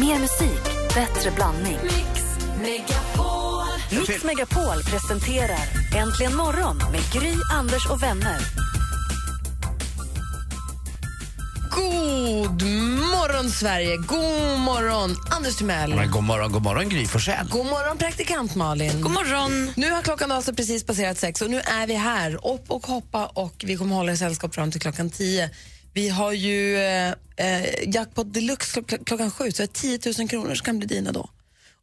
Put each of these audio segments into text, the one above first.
Mer musik, bättre blandning. Mix Megapol. Mix Megapol presenterar Äntligen morgon med Gry, Anders och vänner. God morgon, Sverige! God morgon, Anders Timell. Men god morgon, god morgon Gry Forssell. God morgon, praktikant Malin. God morgon. Nu har klockan alltså precis passerat sex och nu är vi här. Upp och hoppa och vi kommer hålla er sällskap fram till klockan tio. Vi har ju eh, eh, jackpot deluxe klock- klockan sju, så det är 10 000 kronor som kan bli dina då.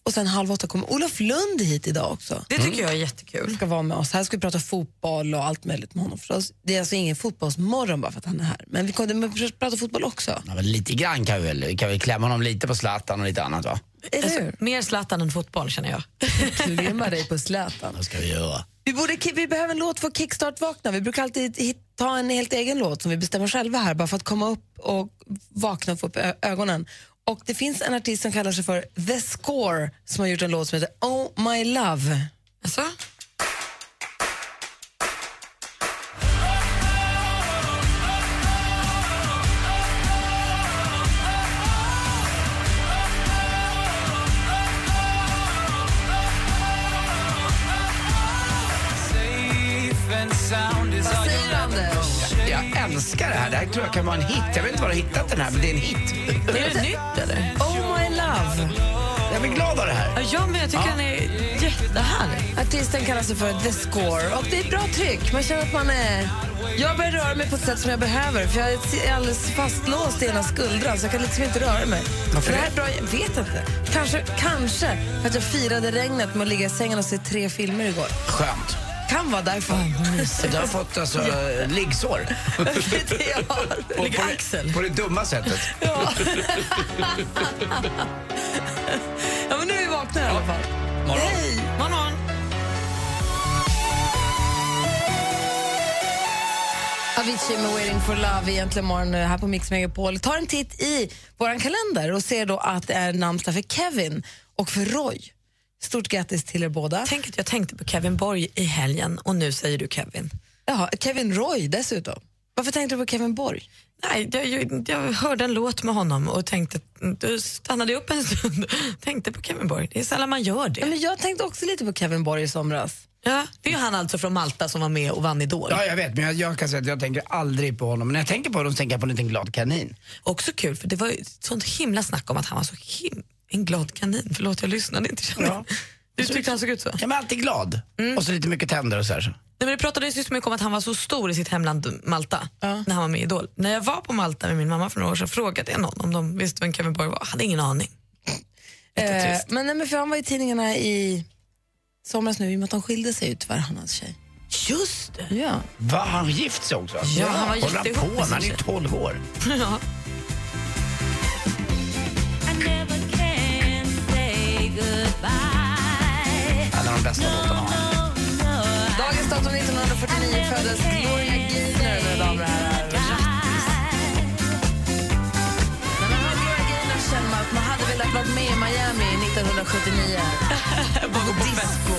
Och sen halv åtta kommer Olof Lund hit idag också. Det tycker jag är jättekul. ska vara med oss. Här ska vi prata fotboll och allt möjligt med honom förstås. Det är alltså ingen fotbollsmorgon bara för att han är här. Men vi kommer att prata fotboll också. Ja, men lite grann kan vi väl kan vi klämma honom lite på Zlatan och lite annat va? Eller Alltså, hur? mer Zlatan än fotboll känner jag. Klämma dig på slätan. Det ska vi göra. Vi, borde, vi behöver en låt för att kickstart-vakna. Vi brukar alltid hit, ta en helt egen låt som vi bestämmer själva här bara för att komma upp och vakna och få upp ögonen. Och Det finns en artist som kallar sig för The Score som har gjort en låt som heter Oh My Love. Alltså? Älskar det här. Det här tror jag kan vara en hit. Jag vet inte var du har hittat den här, men det är en hit. Är det nytt eller? Oh My Love. Jag blir glad av det här. Ja, jag med. Jag tycker den är jättehärlig. Artisten kallar sig för The Score och det är ett bra tryck. Man känner att man är... Jag börjar röra mig på ett sätt som jag behöver för jag är alldeles fastlåst i ena skuldran så jag kan liksom inte röra mig. Varför det här är bra, jag vet inte. Kanske, kanske för att jag firade regnet med att ligga i sängen och se tre filmer igår. Skönt. Kan vara därför. Du har fått alltså liggsår. På, på, det, på det dumma sättet. Ja. ja, men nu är vi vakna i alla fall. Morgon. Hej! Morgon. Avicii med Waiting for Love egentligen morgon här på Mix Megapol. Ta en titt i vår kalender och ser då att det är namnsdag för Kevin och för Roy. Stort grattis till er båda. Tänk att jag tänkte på Kevin Borg i helgen och nu säger du Kevin. Jaha, Kevin Roy dessutom. Varför tänkte du på Kevin Borg? Nej, jag, jag, jag hörde en låt med honom och tänkte, då stannade jag upp en stund tänkte på Kevin Borg. Det är sällan man gör Ja, det. men jag tänkte också lite på Kevin Borg i somras. Ja, det är ju han alltså från Malta som var med och vann Idol. Ja, jag vet, men jag, jag kan säga att jag tänker aldrig på honom. Men när jag tänker på honom så tänker jag på en liten glad kanin. Också kul, för det var ju ett sånt himla snack om att han var så him en glad kanin. Förlåt, jag lyssnade inte. Ja. Du tyckte han såg ut så? Jag är alltid glad. Mm. Och så lite mycket tänder och så här. Så. Nej, men det pratades ju så mycket om att han var så stor i sitt hemland Malta när han var med i Idol. När jag var på Malta med min mamma för några år sedan frågade jag någon om de visste vem Kevin Borg var. Jag hade ingen aning. Eh, trist. men, nej, men för han var i tidningarna i somras nu i och med att de skilde sig han och hans tjej. Just det. Ja. Va, har han gift sig också? Ja, han var han jätteihop på? med sin Han är ju tjej. 12 år. ja. Av de bästa låtarna har han. Dagens datum 1949 föddes Gloria Gaynor, mina damer och herrar. Grattis! När man hör Gloria Gaynor känner man att man hade velat vara med i Miami 1979. På disco.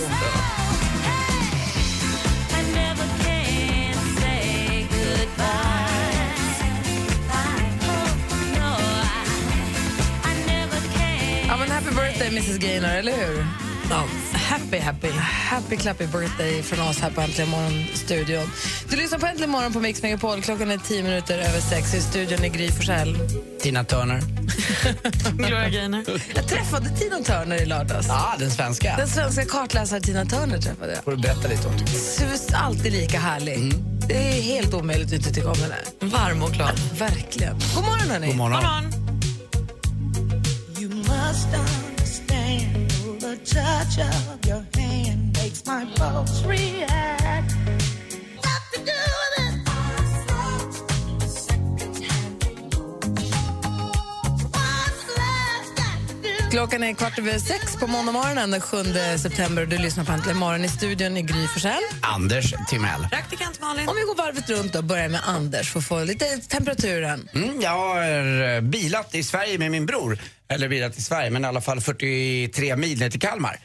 Birthday Mrs Gaynor, eller hur? Ja, happy, happy. Happy clappy birthday från oss här på Äntligen morgon-studion. Du lyssnar på Äntligen morgon på Mix Megapol. Klockan är tio minuter över sex. I studion är Gry Forssell. Tina Turner. Gloria Gaynor. Jag träffade Tina Turner i lördags. Ja, den svenska. Den svenska kartläsaren Tina Turner träffade jag. Får du berätta lite om. Så alltid lika härlig. Det är helt omöjligt att inte tycka om henne. Varm och glad. Verkligen. God morgon, hörni. God morgon. Morgon. The touch of your hand makes my pulse react. Klockan är kvart över sex på måndag morgonen den 7 september. och Du lyssnar på Äntligen morgon i studion i Gry Forssell. Anders Timell. Praktikant Malin. Om vi går varvet runt och börjar med Anders för att få lite temperaturen. Mm, jag har eh, bilat i Sverige med min bror. Eller bilat i Sverige, men i alla fall 43 mil ner till Kalmar.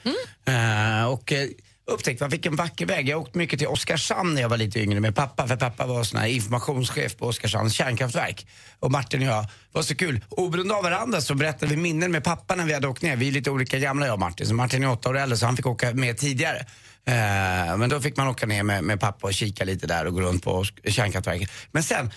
Eh, och, eh, upptäckt, man fick en vacker väg. Jag åkte mycket till Oskarshamn när jag var lite yngre med pappa, för pappa var sån här informationschef på Oskarshamns kärnkraftverk. Och Martin och jag, var så kul. Oberoende av varandra så berättade vi minnen med pappa när vi hade åkt ner. Vi är lite olika gamla jag och Martin, så Martin är åtta år äldre så han fick åka med tidigare. Eh, men då fick man åka ner med, med pappa och kika lite där och gå runt på kärnkraftverket. Men sen,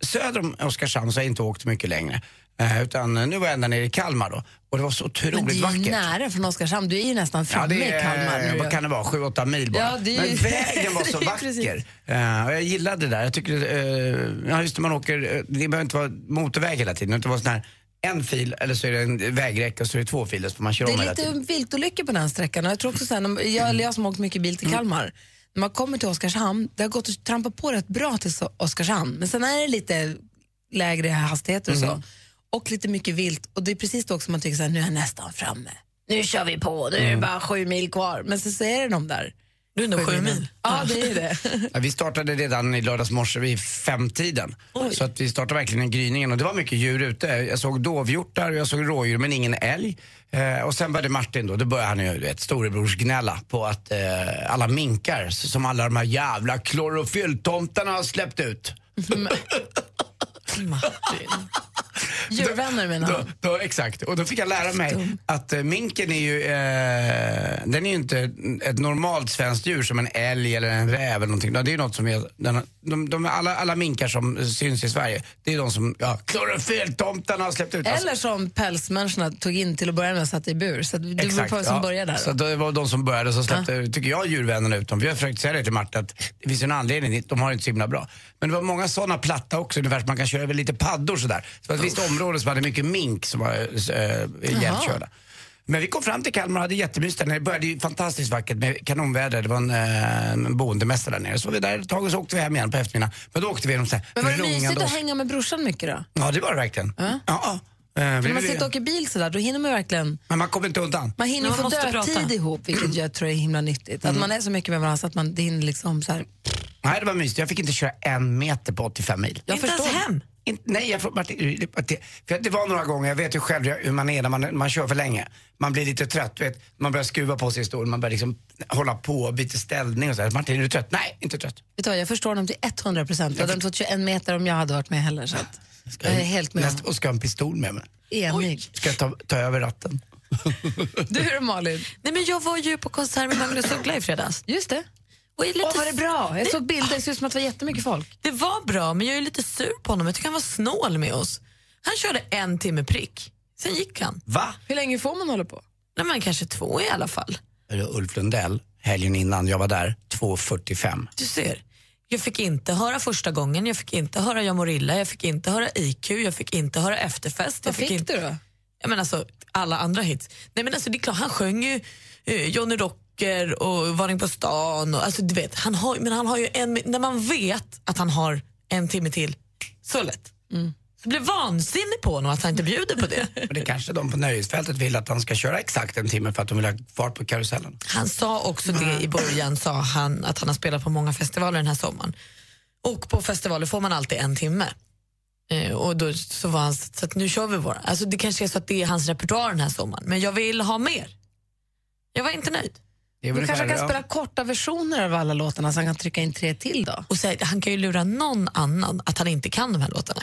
söder om Oskarshamn så har jag inte åkt mycket längre. Eh, utan nu var jag ända nere i Kalmar då. Och det var så otroligt Men det är ju vackert. nära från Oskarshamn. Du är ju nästan framme Ja, det i Kalmar. är, nu. vad kan det vara, 7-8 mil bara. Ja, är ju- Men vägen var så är vacker. Eh, och jag gillade det där. Jag tycker, uh, ja just när man åker, det behöver inte vara motorväg hela tiden, utan vara sån här en fil eller så är det en vägräcke och så är det två filer så man köra Det är lite viltolyckor på den här sträckan. Jag, tror också så här, jag, eller jag som har åkt mycket bil Mm. till Kalmar, när man kommer till Oskarshamn, det har gått att trampa på rätt bra till Så- Oskarshamn, men sen är det lite lägre hastigheter och Mm. Och lite mycket vilt. Och det är precis då också man tycker här, nu är jag nästan framme. Nu kör vi på, nu är Mm. det bara sju mil kvar. Men så, är det de där Du är ändå sju mil. Ja, det är det. Ja, vi startade redan i lördags morse vid femtiden. Så att vi startade verkligen i gryningen och det var mycket djur ute. Jag såg dovhjortar och jag såg rådjur men ingen älg. Eh, och sen började Martin då, då började han ju du vet, storebrors gnälla på att eh, alla minkar som alla de här jävla klorofylltomtarna har släppt ut. Martin. Djurvänner menar Då, han. då, exakt, och då fick jag lära mig att eh, minken är ju, eh, den är ju inte ett normalt svenskt djur som en älg eller en räv eller någonting. Det är ju något som är, den, de, de, alla, alla minkar som syns i Sverige, det är de som, ja, klorofylltomtarna har släppt ut. Alltså, Eller som pälsmänniskorna tog in till att börja med och satte i bur. Så att du var på som ja. började där. Så då. det var de som började, så släppte, tycker jag, djurvännerna ut dem. Vi har försökt säga det till Martin att det finns en anledning, de har det inte så himla bra. Men det var många sådana platta också, ungefär som man kan köra över lite paddor sådär. Så det var ett visst område som hade mycket mink som var äh, ihjälkörda. Men vi kom fram till Kalmar och hade jättemysigt. Det började ju fantastiskt vackert med kanonväder. Det var en, äh, en boendemästare där nere. Så var vi där ett tag och så åkte vi hem igen på eftermiddagen. Men då åkte vi genom så här Men var det mysigt att hänga med brorsan mycket då? Ja, det var det verkligen. Ja. ja. Eh, När man sitter och åker bil sådär, då hinner man verkligen Men man kommer inte undan. Man hinner få man måste dödtid ihop, vilket jag tror är himla nyttigt. Mm. Att man är så mycket med varandra så att man det hinner liksom så här. Nej, det var mysigt. Jag fick inte köra en meter på 85 mil. Jag Inte ens förstår. hem. In, nej, jag, Martin, det, för det var några gånger, jag vet ju själv hur man är när man, man kör för länge. Man blir lite trött, du vet. man börjar skruva på sig i stolen, man börjar liksom hålla på, byta ställning och så. här. Martin, är du trött? Nej, inte trött. Vet du vad, jag förstår dem till 100 procent. Jag hade inte fått 21 meter om jag hade varit med heller. Så att jag är helt med. Näst, och ska ha en pistol med mig. Enig. Ska jag ta, ta över ratten? Du då Malin? Nej, men jag var ju på konsert med Magnus Uggla i fredags. Just det. Och är lite Åh, var det bra? Jag såg bilder, det såg ut som att det var jättemycket folk. Det var bra, men jag är lite sur på honom. Jag tycker han var snål med oss. Han körde en timme prick, sen gick han. Va? Hur länge får man hålla på? Nej, men kanske två i alla fall. Ulf Lundell, helgen innan jag var där, 2.45. Du ser. Jag fick inte höra första gången, jag fick inte höra Jag mår illa, jag fick inte höra IQ, jag fick inte höra efterfest. Vad jag fick fick inte... du då? Ja, men alltså, alla andra hits. Nej, men alltså, det är klart, han sjöng ju eh, Johnny Rocker och Varning på stan. Och, alltså, du vet, han har, men han har ju en, när man vet att han har en timme till, så lätt. Så blir vansinnig på honom att han inte bjuder på det. Och det kanske de på nöjesfältet vill att han ska köra exakt en timme för att de vill ha fart på karusellen. Han sa också det i början, sa han att han har spelat på många festivaler den här sommaren. Och på festivaler får man alltid en timme. Eh, och då så var han så att nu kör vi våra. Alltså det kanske är så att det är hans repertoar den här sommaren, men jag vill ha mer. Jag var inte nöjd. Du kanske kan ja. spela korta versioner av alla låtarna så han kan trycka in tre till då? Och säga, han kan ju lura någon annan att han inte kan de här låtarna.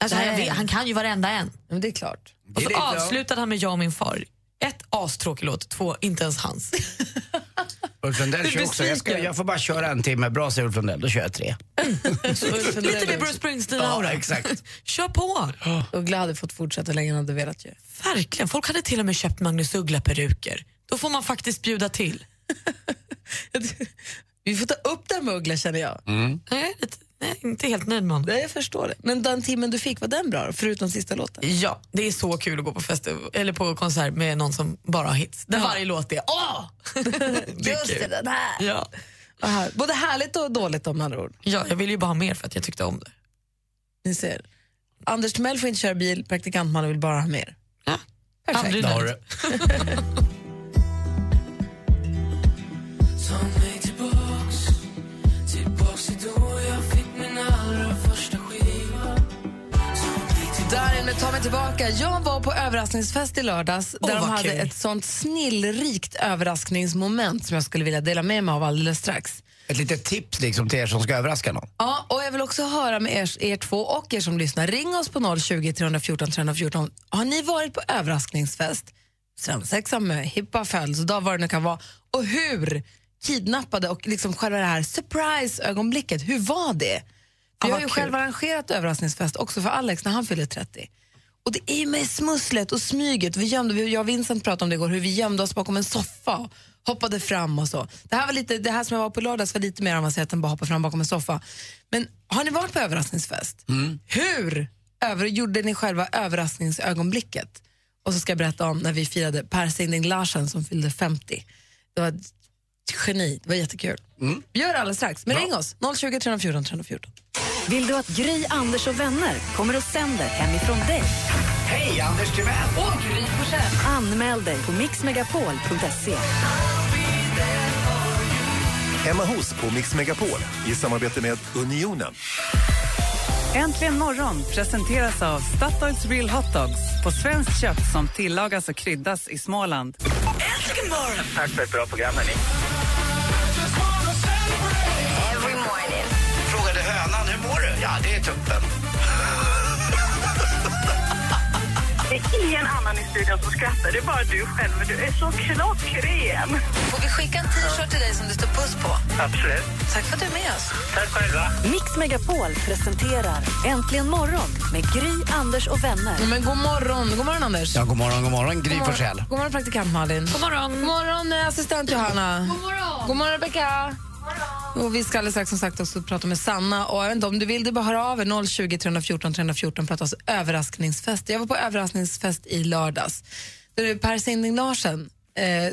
Alltså han, Nej. vet, han kan ju varenda en. Men det är klart. Och så avslutade han med Jag och min far. Ett, astråkig låt. Två, inte ens hans. Ulf Lundell kör också. Jag, ska, jag får bara köra en timme. Bra säger Ulf Lundell, då kör jag tre. Lite mer Bruce Springsteen-aura. Ja, exakt. Kör på! Uggla hade fått fortsätta länge han hade velat ju. Verkligen. Folk hade till och med köpt Magnus Uggla-peruker. Då får man faktiskt bjuda till. Vi får ta upp här med Uggla känner jag. Nej, jag är lite, nej, inte helt nöjd med honom. Nej, jag förstår det. Men den timmen du fick, var den bra? Förutom sista låten? Ja, det är så kul att gå på, festival, eller på konsert med någon som bara har hits. Där varje låt är åh! det är Just det, den här. Ja. Här. Både härligt och dåligt om andra ord. ja, jag vill ju bara ha mer för att jag tyckte om det. Ni ser. Anders Timell får inte köra bil, praktikantmannen vill bara ha mer. Ja. Perfekt. Aldrig Ta mig tillbaka. Jag var på överraskningsfest i lördags där Åh, de hade kul. ett sånt snillrikt överraskningsmoment som jag skulle vilja dela med mig av alldeles strax. Ett litet tips liksom till er som ska överraska någon. Ja, och jag vill också höra med er, er två och er som lyssnar. Ring oss på 020 314 314. Har ni varit på överraskningsfest, svensexa med hippa födelsedag, vad det nu kan vara, och hur kidnappade och liksom själva det här surprise-ögonblicket, hur var det? För jag har ju själv arrangerat överraskningsfest också för Alex när han fyller 30. Och det är ju med smusslet och smyget. Vi gömde, jag och Vincent pratade om det igår, hur vi gömde oss bakom en soffa hoppade fram och så. Det här, var lite, det här som jag var på lördags var lite mer avancerat än bara hoppa fram bakom en soffa. Men har ni varit på överraskningsfest? Hur över, gjorde ni själva överraskningsögonblicket? Och så ska jag berätta om när vi firade Per Sinding Larsen som fyllde 50. Det var ett geni, det var jättekul. Vi gör det alldeles strax, men ring oss, 020 314 314. Vill du att Gry, Anders och vänner kommer och sänder hemifrån dig? Hej, Anders Timell! Anmäl dig på mixmegapol.se. Hemma hos på Mix Megapol i samarbete med Unionen. Äntligen morgon presenteras av Statoils Real Hot Dogs på svenskt kött som tillagas och kryddas i Småland. Tack för ett bra program, hörni. Ja, det är tuppen. Det är ingen annan i studion som skrattar, det är bara du själv. Men du är så klockren. Får vi skicka en t-shirt till dig som det står puss på? Absolut. Tack för att du är med oss. Tack själva. Mix Megapol presenterar Äntligen morgon med Gry, Anders och vänner. Ja, men god morgon, god morgon Anders. Ja, god morgon, god morgon, Gry God morgon, Forssell. god morgon praktikant Malin. God morgon. God morgon eh, assistent Johanna. God morgon. God morgon Rebecka. Och vi ska alldeles strax som sagt också prata med Sanna. Och även om du vill det bara höra av er 020 314 314 prata överraskningsfest. Jag var på överraskningsfest i lördags. Där är Per Sinding Larsen, eh,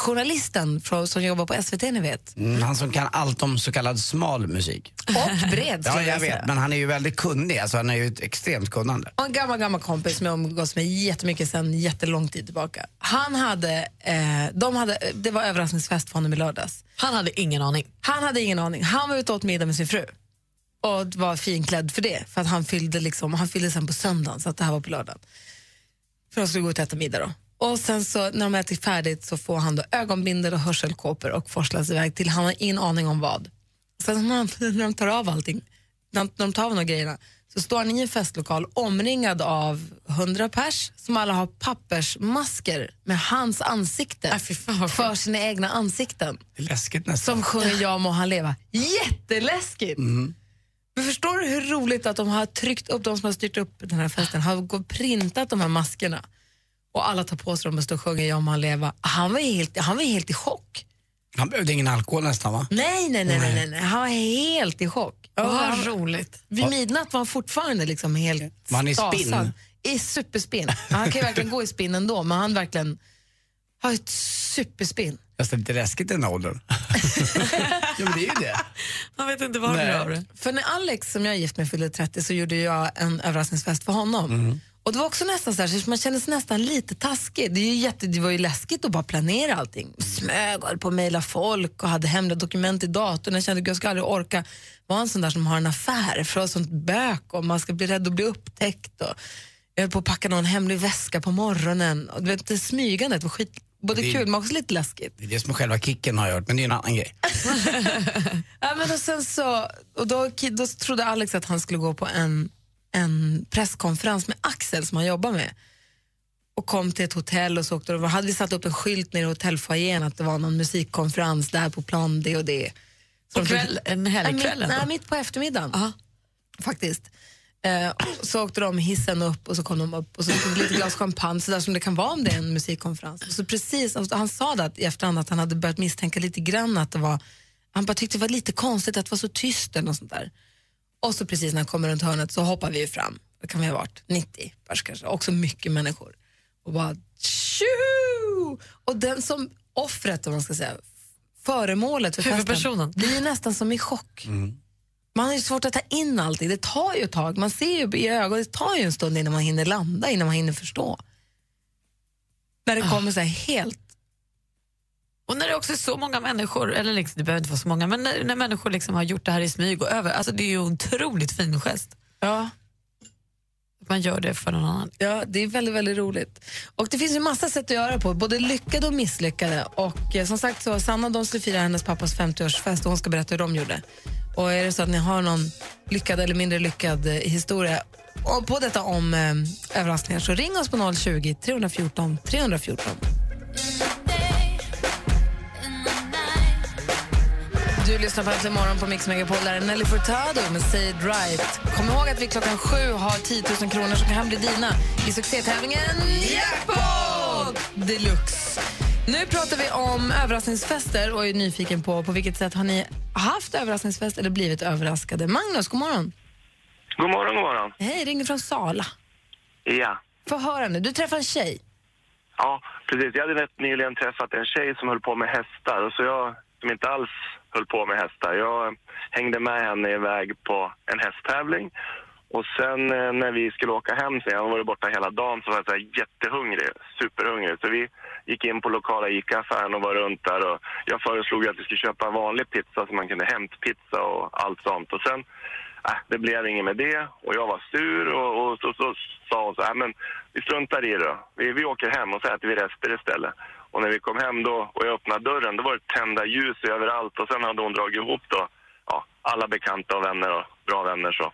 musikjournalisten från, som jobbar på SVT ni vet. Mm, han som kan allt om så kallad smal musik. Och bred Ja, jag vet, men han är ju väldigt kunnig. Alltså, han är ju ett extremt kunnande. Och en gammal, gammal kompis som jag umgås med jättemycket sen jättelång tid tillbaka. Han hade, eh, de hade, det var överraskningsfest för honom i lördags. Han hade ingen aning. Han hade ingen aning. Han var ute och åt middag med sin fru och var finklädd för det. För att han fyllde, liksom, han fyllde sen på söndagen, så att det här var på lördagen. För de skulle gå ut och äta middag då. Och sen så när de ätit färdigt så får han då ögonbindel och hörselkåpor och forslas iväg till, han har ingen aning om vad. Sen när, de tar av allting, när de- tar av här grejerna, så står han i en festlokal omringad av hundra pers som alla har pappersmasker med hans ansikte vad för sina egna ansikten läskigt nästan. som sjunger Ja må han leva. Jätteläskigt! Men förstår du hur roligt att de har tryckt upp, de som har styrt upp den här festen, har printat de här maskerna och alla tar på sig dem och står och sjunger Ja må han leva. Han var helt, han var helt i chock. Han behövde ingen alkohol nästan va? Nej, nej, nej, nej, nej, nej. han var helt i chock. Vad han, roligt. vid midnatt var han fortfarande liksom helt i spinn? stasad. I superspinn. Han kan ju verkligen gå i spinn ändå, men han verkligen har ett superspinn. Fast det är lite läskigt i den här åldern. ja, men det är ju det. Man vet inte var det. För när Alex, som jag är gift med, fyllde 30 så gjorde jag en överraskningsfest för honom. Och det var också nästan så här, så man kände sig nästan lite taskig. Det, är ju jätte, det var ju läskigt att bara planera allting. Smög och på att mejla folk och hade hemliga dokument i datorn. Jag kände att jag skulle aldrig orka vara en sån där som har en affär för att ha sånt bök och man ska bli rädd att bli upptäckt. Och jag höll på att packa någon hemlig väska på morgonen. Och du vet, det smygandet var skit, både Det kul men också lite läskigt. Det är det som är själva kicken har jag hört, men det är en annan grej. Ja, men och sen så, och då, då trodde Alex att han skulle gå på en, en presskonferens med Axel som han jobbar med. Och kom till ett hotell och så åkte de, hade vi satt upp en skylt nere i hotellfoajén att det var någon musikkonferens där på plan det och det. Så På fick- kväll, en helgkväll nej, mitt på eftermiddagen. Faktiskt. Eh, så åkte de hissen upp och så kom de upp och så tog lite glas champagne, så där som det kan vara om det är en musikkonferens. Och så precis, och han sa det att, i efterhand att han hade börjat misstänka lite grann att det var, han bara tyckte det var lite konstigt att det var så tyst eller något sånt där. Och så precis när han kommer runt hörnet så hoppar vi ju fram, det kan vi ha varit 90 pers kanske, också mycket människor. Och bara tjoho! Och den som, offret om man ska säga, föremålet för festen, blir ju nästan som i chock. Man har ju svårt att ta in allting. Det tar ju ett tag. Man ser ju i ögonen, det tar ju en stund innan man hinner landa, innan man hinner förstå. När det kommer så här helt... Och när det också är så många människor, eller liksom, det behöver inte vara så många, men när, när människor liksom har gjort det här i smyg och över, alltså det är ju en otroligt fin gest. Ja. man gör det för någon annan. Ja, det är väldigt, väldigt roligt. Och det finns ju massa sätt att göra på, både lyckade och misslyckade. Och eh, som sagt så Sanna de skulle fira hennes pappas 50-årsfest och hon ska berätta hur de gjorde. Och är det så att ni har någon lyckad eller mindre lyckad eh, historia och på detta om eh, överraskningar så ring oss på 020 314 314. Du lyssnar på Äntligen morgon på Mix Megapol. Där är Nelly Furtado med Say It Right. Kom ihåg att vi klockan sju har 10 000 kronor som kan bli dina i succétävlingen Jackpot Deluxe. Nu pratar vi om överraskningsfester och är nyfiken på på vilket sätt har ni haft överraskningsfest eller blivit överraskade. Magnus, god morgon. God morgon, god morgon. Hej, ringer från Sala. Ja. Få höra nu, du träffar en tjej. Ja, precis. Jag hade nyligen träffat en tjej som höll på med hästar och så jag som inte alls höll på med hästar. Jag eh, hängde med henne iväg på en hästtävling och sen eh, när vi skulle åka hem sen, jag var borta hela dagen, så var jag så här jättehungrig, superhungrig. Så vi gick in på lokala ICA-affären och var runt där och jag föreslog att vi skulle köpa en vanlig pizza så man kunde hämtpizza och allt sånt. Och sen, äh, det blev inget med det och jag var sur och, och så, så sa hon så här, äh, men vi struntar i det då. Vi, vi åker hem och så äter vi rester istället. Och när vi kom hem då och jag öppnade dörren, då var det tända ljus överallt och sen hade hon dragit ihop då, ja, alla bekanta och vänner och bra vänner så.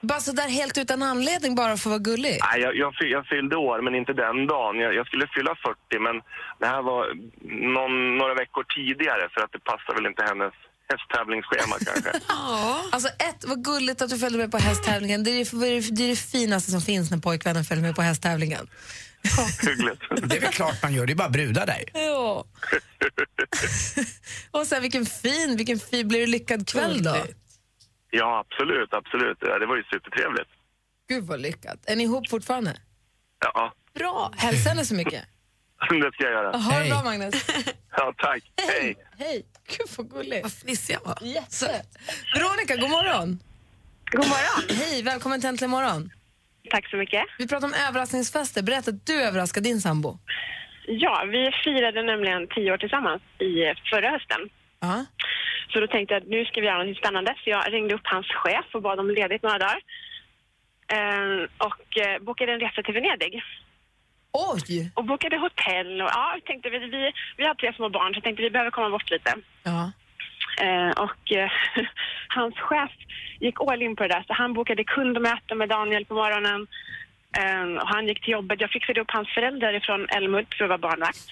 Bara så där helt utan anledning, bara för att vara gullig. Nej, jag, jag, jag fyllde år, men inte den dagen. Jag, jag skulle fylla 40, men det här var någon, några veckor tidigare för att det passar väl inte hennes hästtävlingsschema kanske. Alltså ett, vad gulligt att du följde med på hästtävlingen. Det är det, det, är det finaste som finns när pojkvännen följer med på hästtävlingen. Hyggligt. Det är väl klart man gör, det är bara brudar där. Ja. Och sen vilken fin, vilken fin, blir det lyckad kväll då? Ja, absolut, absolut. Ja, det var ju supertrevligt. Gud vad lyckat. Är ni ihop fortfarande? Ja, Bra. Hälsa henne så mycket. det ska jag göra. Ha det bra Magnus. Ja, tack. Hej. Hej. Gud vad gulligt. Vad fnissig jag var. Jätte. Veronica, god morgon. God morgon. Hej, välkommen till Äntligen morgon. Tack så mycket. Vi pratar om överraskningsfester. Berätta att du överraskade din sambo. Ja, vi firade nämligen tio år tillsammans i förra hösten. Ja. Så då tänkte jag att nu ska vi göra något spännande. Så jag ringde upp hans chef och bad om ledigt några dagar. Eh, och eh, bokade en resa till Venedig. Oj! Och bokade hotell och ja, tänkte vi, vi, vi har tre små barn så tänkte vi behöver komma bort lite. Ja. Eh, och eh, hans chef gick all in på det där så han bokade kundmöte med Daniel på morgonen. Eh, och han gick till jobbet. Jag fixade upp hans föräldrar från Älmhult för att vara barnvakt.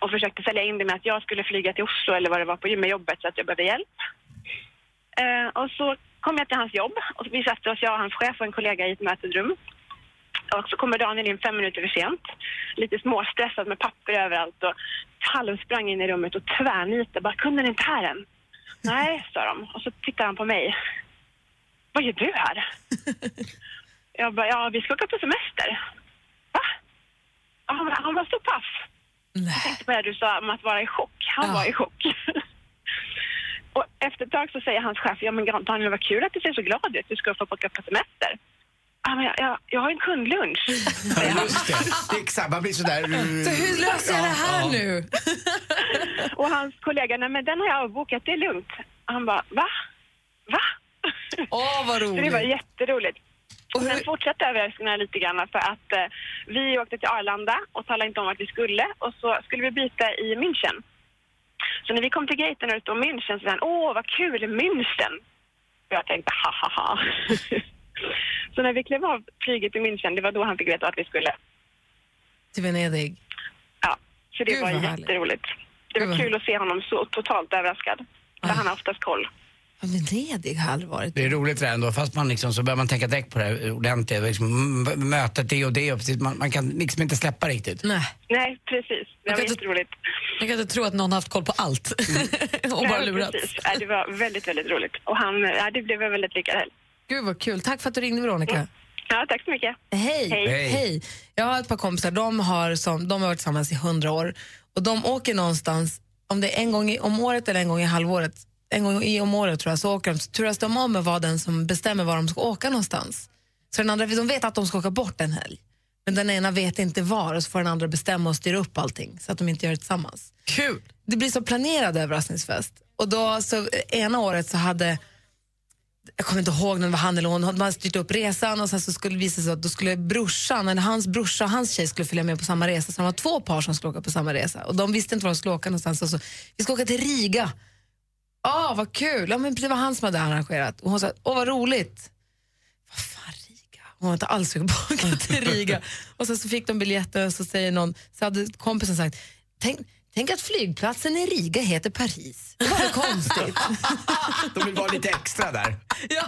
Och försökte sälja in det med att jag skulle flyga till Oslo eller vad det var på med jobbet så att jag behövde hjälp. Eh, och så kom jag till hans jobb och vi satte oss, jag och hans chef och en kollega i ett mötesrum. Och så kommer Daniel in fem minuter för sent. Lite småstressad med papper överallt och halvsprang in i rummet och tvärnitade. Bara, kunde ni inte här än? Nej, sa de. Och så tittar han på mig. Vad gör du här? jag bara, ja, vi ska åka på semester. Va? Ja, Han, var- han var så paff. Jag tänkte på det du sa om att vara i chock. Han var i chock. och efter ett tag så säger hans chef, ja men Daniel vad kul att du ser så glad ut. Du ska få åka på semester. Ja, men jag, jag, jag har en kundlunch. Just det. det exakt, man blir sådär... Så hur löser jag det här nu? Och hans kollega, nej men den har jag avbokat, det är lugnt. Han bara, va? Va? Åh, vad Så det var roligt. jätteroligt. Och sen fortsatte överraskningarna lite grann för att eh, vi åkte till Arlanda och talade inte om vart vi skulle och så skulle vi byta i München. Så när vi kom till gaten ute om München så sa han, åh vad kul, München! Och jag tänkte, ha ha ha. så när vi klev av flyget i München, det var då han fick veta att vi skulle. Till Venedig. Ja, så det Gud, var jätteroligt. Det var vad kul att se honom så totalt överraskad. För han har oftast koll. Ja, Venedig har aldrig varit. Det är roligt det ändå, fast man liksom, så börjar man tänka direkt på det här ordentligt. Liksom, m- mötet, det och det. Och precis, man, man kan liksom inte släppa riktigt. Nej. Nej, precis. Det Man var jätteroligt. Jag kan inte tro att någon har haft koll på allt och bara Nej, lurats. precis. Ja, det var väldigt, väldigt roligt. Och han, ja, det blev en väldigt lyckad helg. Gud vad kul. Tack för att du ringde Veronica. Ja, tack så mycket. Hej. Hej. Hej. Jag har ett par kompisar, de har, som, de har varit tillsammans i hundra år och de åker någonstans, om det är en gång i, om året eller en gång i halvåret, en gång i om året tror jag, så åker de, så turas de om med vad den som bestämmer var de ska åka någonstans. Så den andra, de vet att de ska åka bort en helg, men den ena vet inte var och så får den andra bestämma och styra upp allting så att de inte gör det tillsammans. Kul! Det blir så planerad överraskningsfest. Och då, så, ena året så hade jag kommer inte ihåg om det var han eller hon, de hade styrt upp resan och sen så skulle det visa sig att då skulle brorsan, eller hans brorsa och hans tjej skulle följa med på samma resa. Så det var två par som skulle åka på samma resa och de visste inte var de skulle åka någonstans. Och så, vi ska åka till Riga. Ah, vad kul! Ja, men det var han som hade arrangerat. Och hon sa, åh vad roligt. Vad fan Riga? Hon var inte alls sugen på att åka till Riga. och sen så fick de biljetter och så säger någon, så hade kompisen sagt, tänk, tänk att flygplatsen i Riga heter Paris. Det var väl konstigt? De vill vara lite extra där. Ja,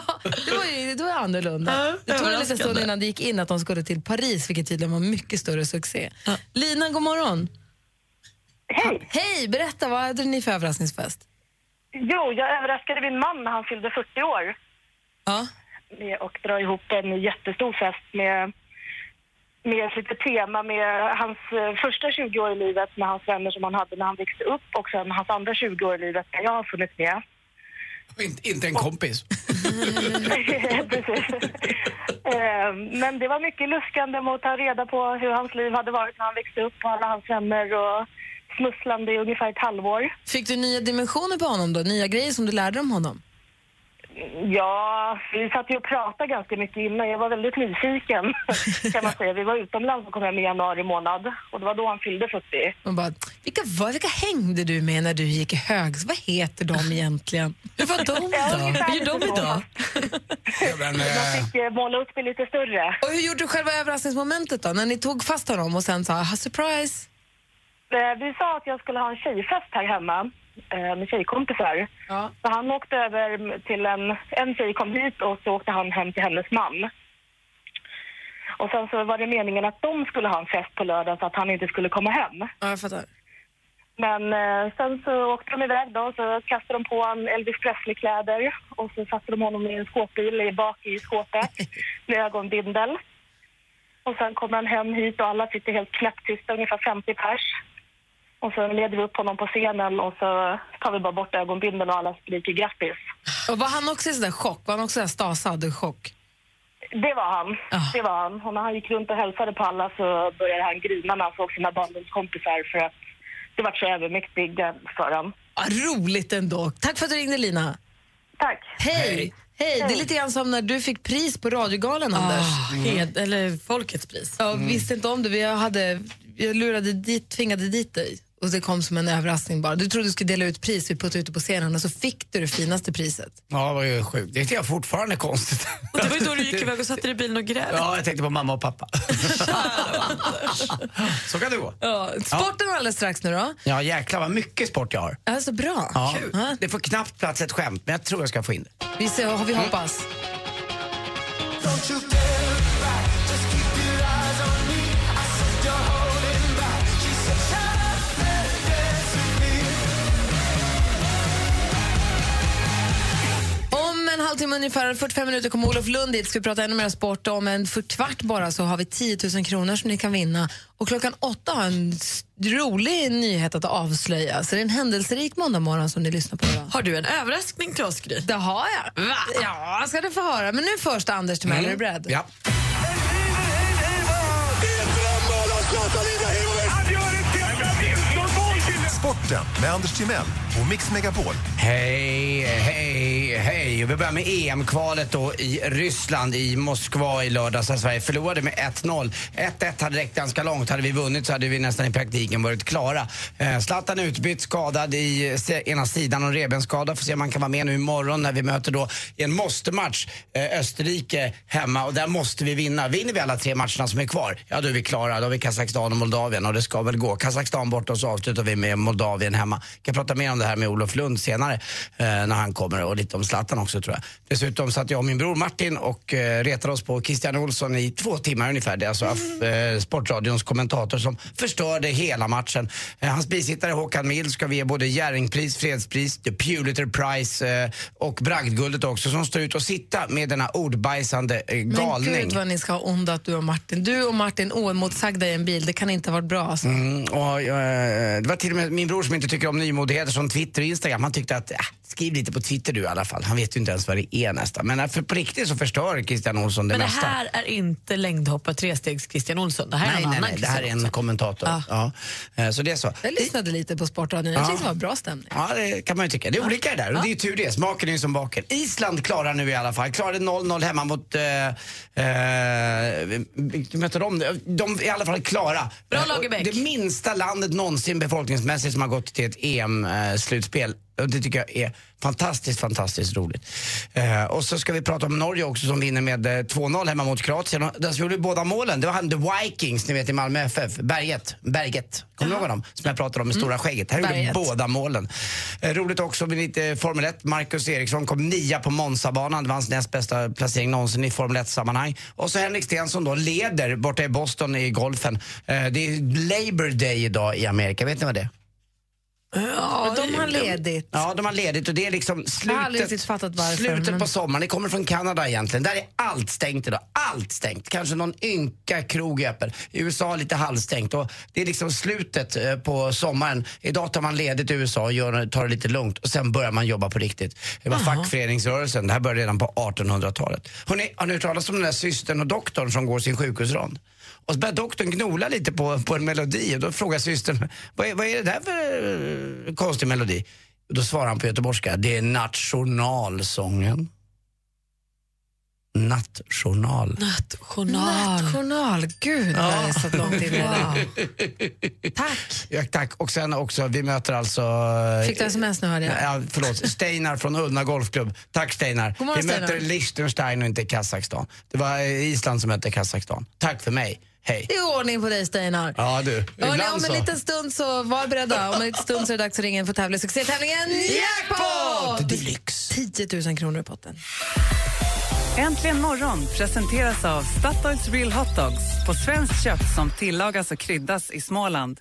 det var ju det var annorlunda. Ja, det tog en liten stund innan det gick in att de skulle till Paris, vilket tydligen var mycket större succé. Lina, god morgon. Hej! Hej, berätta, vad hade ni för överraskningsfest? Jo, jag överraskade min man när han fyllde 40 år Ja. med att dra ihop en jättestor fest med, med ett litet tema med hans eh, första 20 år i livet med hans vänner som han hade när han växte upp och sen hans andra 20 år i livet när jag har funnits med. Inte, inte en kompis. Eh, Men det var mycket luskande mot att ta reda på hur hans liv hade varit när han växte upp och alla hans vänner och smusslande i ungefär ett halvår. Fick du nya dimensioner på honom då? Nya grejer som du lärde om honom? Ja, vi satt ju och pratade ganska mycket innan. Jag var väldigt nyfiken kan man säga. Vi var utomlands och kom hem i januari månad och det var då han fyllde 40. Man bara, vilka, var, vilka hängde du med när du gick i högs? Vad heter de egentligen? Hur var de då? Vad gör de idag? Man eh, fick eh, måla upp det lite större. Och hur gjorde du själva överraskningsmomentet då? När ni tog fast honom och sen sa "Ha, surprise? Eh, Vi sa att jag skulle ha en tjejfest här hemma eh, med tjejkompisar. Ja. Så han åkte över till en, en tjej kom hit och så åkte han hem till hennes man. Och sen så var det meningen att de skulle ha en fest på lördag så att han inte skulle komma hem. Ja, jag fattar. Men eh, sen så åkte de iväg då så kastade de på en Elvis Presley-kläder och så satte de honom i en skåpbil i bak i skåpet med ögonbindel. Och sen kommer han hem hit och alla sitter helt knäpptysta, ungefär 50 pers. Och så leder vi upp honom på scenen och så tar vi bara bort ögonbindeln och alla skriker grattis. Och var han också i sån där chock? Var han också där stasad och chock? Det var han. Ah. Det var han. Och när han gick runt och hälsade på alla så började han grina när han såg sina barndomskompisar för att det var så övermäktigt för honom. Ah, roligt ändå. Tack för att du ringde Lina. Tack. Hej! Hej! Det är lite grann som när du fick pris på radiogalan, Anders. Hed, eller Folkets pris. Jag visste inte om det. Vi hade, jag lurade dit, tvingade dit dig och det kom som en överraskning bara. Du trodde du skulle dela ut pris, vi puttade ut det på scenen och så fick du det finaste priset. ja, det var ju sjukt. Det tycker jag fortfarande är konstigt. Och det var ju då du gick iväg och satte dig i bilen och grät. Ja, jag tänkte på mamma och pappa. Så kan det gå. Ja, sporten alldeles strax nu då. Ja, jäklar vad mycket sport jag har. Alltså bra. Ja. Ja. Det får knappt plats ett skämt, men jag tror jag ska få in det. Vi, ser, vi hoppas. Om halvtimme ungefär, 45 minuter, kommer Olof Lund hit. Ska vi prata ännu mer sport. Om en för kvart bara så har vi 10 000 kronor som ni kan vinna. Och klockan åtta har en rolig nyhet att avslöja. Så det är en händelserik måndagmorgon som ni lyssnar på idag. Har du en överraskning till oss, Gry? Det har jag. Va? Ja, ska du få höra. Men nu först Anders Timell, är du beredd? Ja. Sporten med Anders Timell på Mix Megapol. Hej, hej, hej. Vi börjar med EM-kvalet då i Ryssland, i Moskva i lördags där Sverige förlorade med 1-0. 1-1 hade räckt ganska långt. Hade vi vunnit så hade vi nästan i praktiken varit klara. Eh, Zlatan utbytt, skadad i ena sidan och revbensskada. Får se om han kan vara med nu imorgon när vi möter då i en måste-match eh, Österrike hemma och där måste vi vinna. Vinner vi alla tre matcherna som är kvar, ja då är vi klara. Då har vi Kazakstan och Moldavien och det ska väl gå. Kazakstan borta och så avslutar vi med Moldavien hemma. Jag kan prata mer om det här med Olof Lund senare eh, när han kommer och lite om Zlatan också tror jag. Dessutom satt jag och min bror Martin och eh, retade oss på Christian Olsson i två timmar ungefär. Det är alltså eh, Sportradions kommentator som förstörde hela matchen. Eh, hans bisittare Håkan Mild ska vi ge både Jerringpris, fredspris, The Pulitzer Prize eh, och Bragdguldet också som står ut och sitta med denna ordbajsande eh, galning. Men gud vad ni ska ha onda att du och Martin. Du och Martin oemotsagda i en bil, det kan inte ha varit bra. Alltså. Mm, och, eh, det var till och med min bror som inte tycker om nymodigheter som Twitter och Instagram. Han tyckte att, äh, skriv lite på Twitter du i alla fall. Han vet ju inte ens vad det är nästan. Men äh, för på riktigt så förstör Christian Olsson det Men det mesta. här är inte längdhoppare trestegs Christian Olsson. Det här är nej, någon nej, annan nej, det här är en kommentator. Ja. Eh, Så det är så. Jag lyssnade lite på Sportradion. Jag Ja. tyckte det var bra stämning. Ja, det kan man ju tycka. Det är olika det där. Och det är ju tur det. Smaken är ju som baken. Island klarar nu i alla fall. Klarade 0-0 hemma mot... Eh, eh, mötte de? De är i alla fall klara. Bra, Eh, Lagerbäck. Det minsta landet någonsin befolkningsmässigt som har gått till ett EM-slutspel. Och det tycker jag är fantastiskt, fantastiskt roligt. Eh, och så ska vi prata om Norge också som vinner med eh, 2-0 hemma mot Kroatien. Den som gjorde båda målen, det var han The Vikings, ni vet i Malmö FF. Berget. Berget. Kommer du ihåg honom? Som jag pratade om med stora skägget. Här gjorde båda målen. Eh, roligt också med lite Formel 1. Marcus Eriksson kom nia på Monza-banan. Det var hans näst bästa placering någonsin i Formel 1-sammanhang. Och så Henrik Stenson då leder borta i Boston i golfen. Eh, det är Labour Day idag i Amerika. Vet ni vad det är? Ja, de har ledigt. Ja, de har ledigt och det är liksom slutet, slutet på sommaren. Det kommer från Kanada egentligen. Där är allt stängt idag. Allt stängt. Kanske någon ynka krog öppen. I USA lite halvstängt. Och det är liksom slutet eh, på sommaren. Idag tar man ledigt i USA och gör, tar det lite lugnt och sen börjar man jobba på riktigt. Det var fackföreningsrörelsen. Det här började redan på 1800-talet. Hörrni, har ni hört talas om den där systern och doktorn som går sin sjukhusrond? Och så börjar doktorn gnola lite på, på en melodi och då frågar systern, vad är, vad är det där för eh, konstig melodi? Och då svarar han på göteborgska, det är nationalsången. Nattjournal. Nattjournal. Nattjournal. Gud, vad jag satt långt inne wow. Tack. Ja, tack. Och sen också, vi möter alltså... Fick du sms nu hörde jag? Ja, förlåt. Steinar från Ullna Golfklubb. Tack Steinar. God morgon, vi möter Steinar. Liechtenstein och inte Kazakstan. Det var eh, Island som mötte Kazakstan. Tack för mig. Hej. Det är ordning på dig, Steinar. Ja du, ibland om en liten stund så var beredda. Om en liten stund så är det dags att ringa in för att tävla i succétävlingen Jackpot! Deluxe. 10 000 kronor i potten. Äntligen morgon presenteras av Statoils Real Hot Dogs på svenskt kött som tillagas och kryddas i Småland.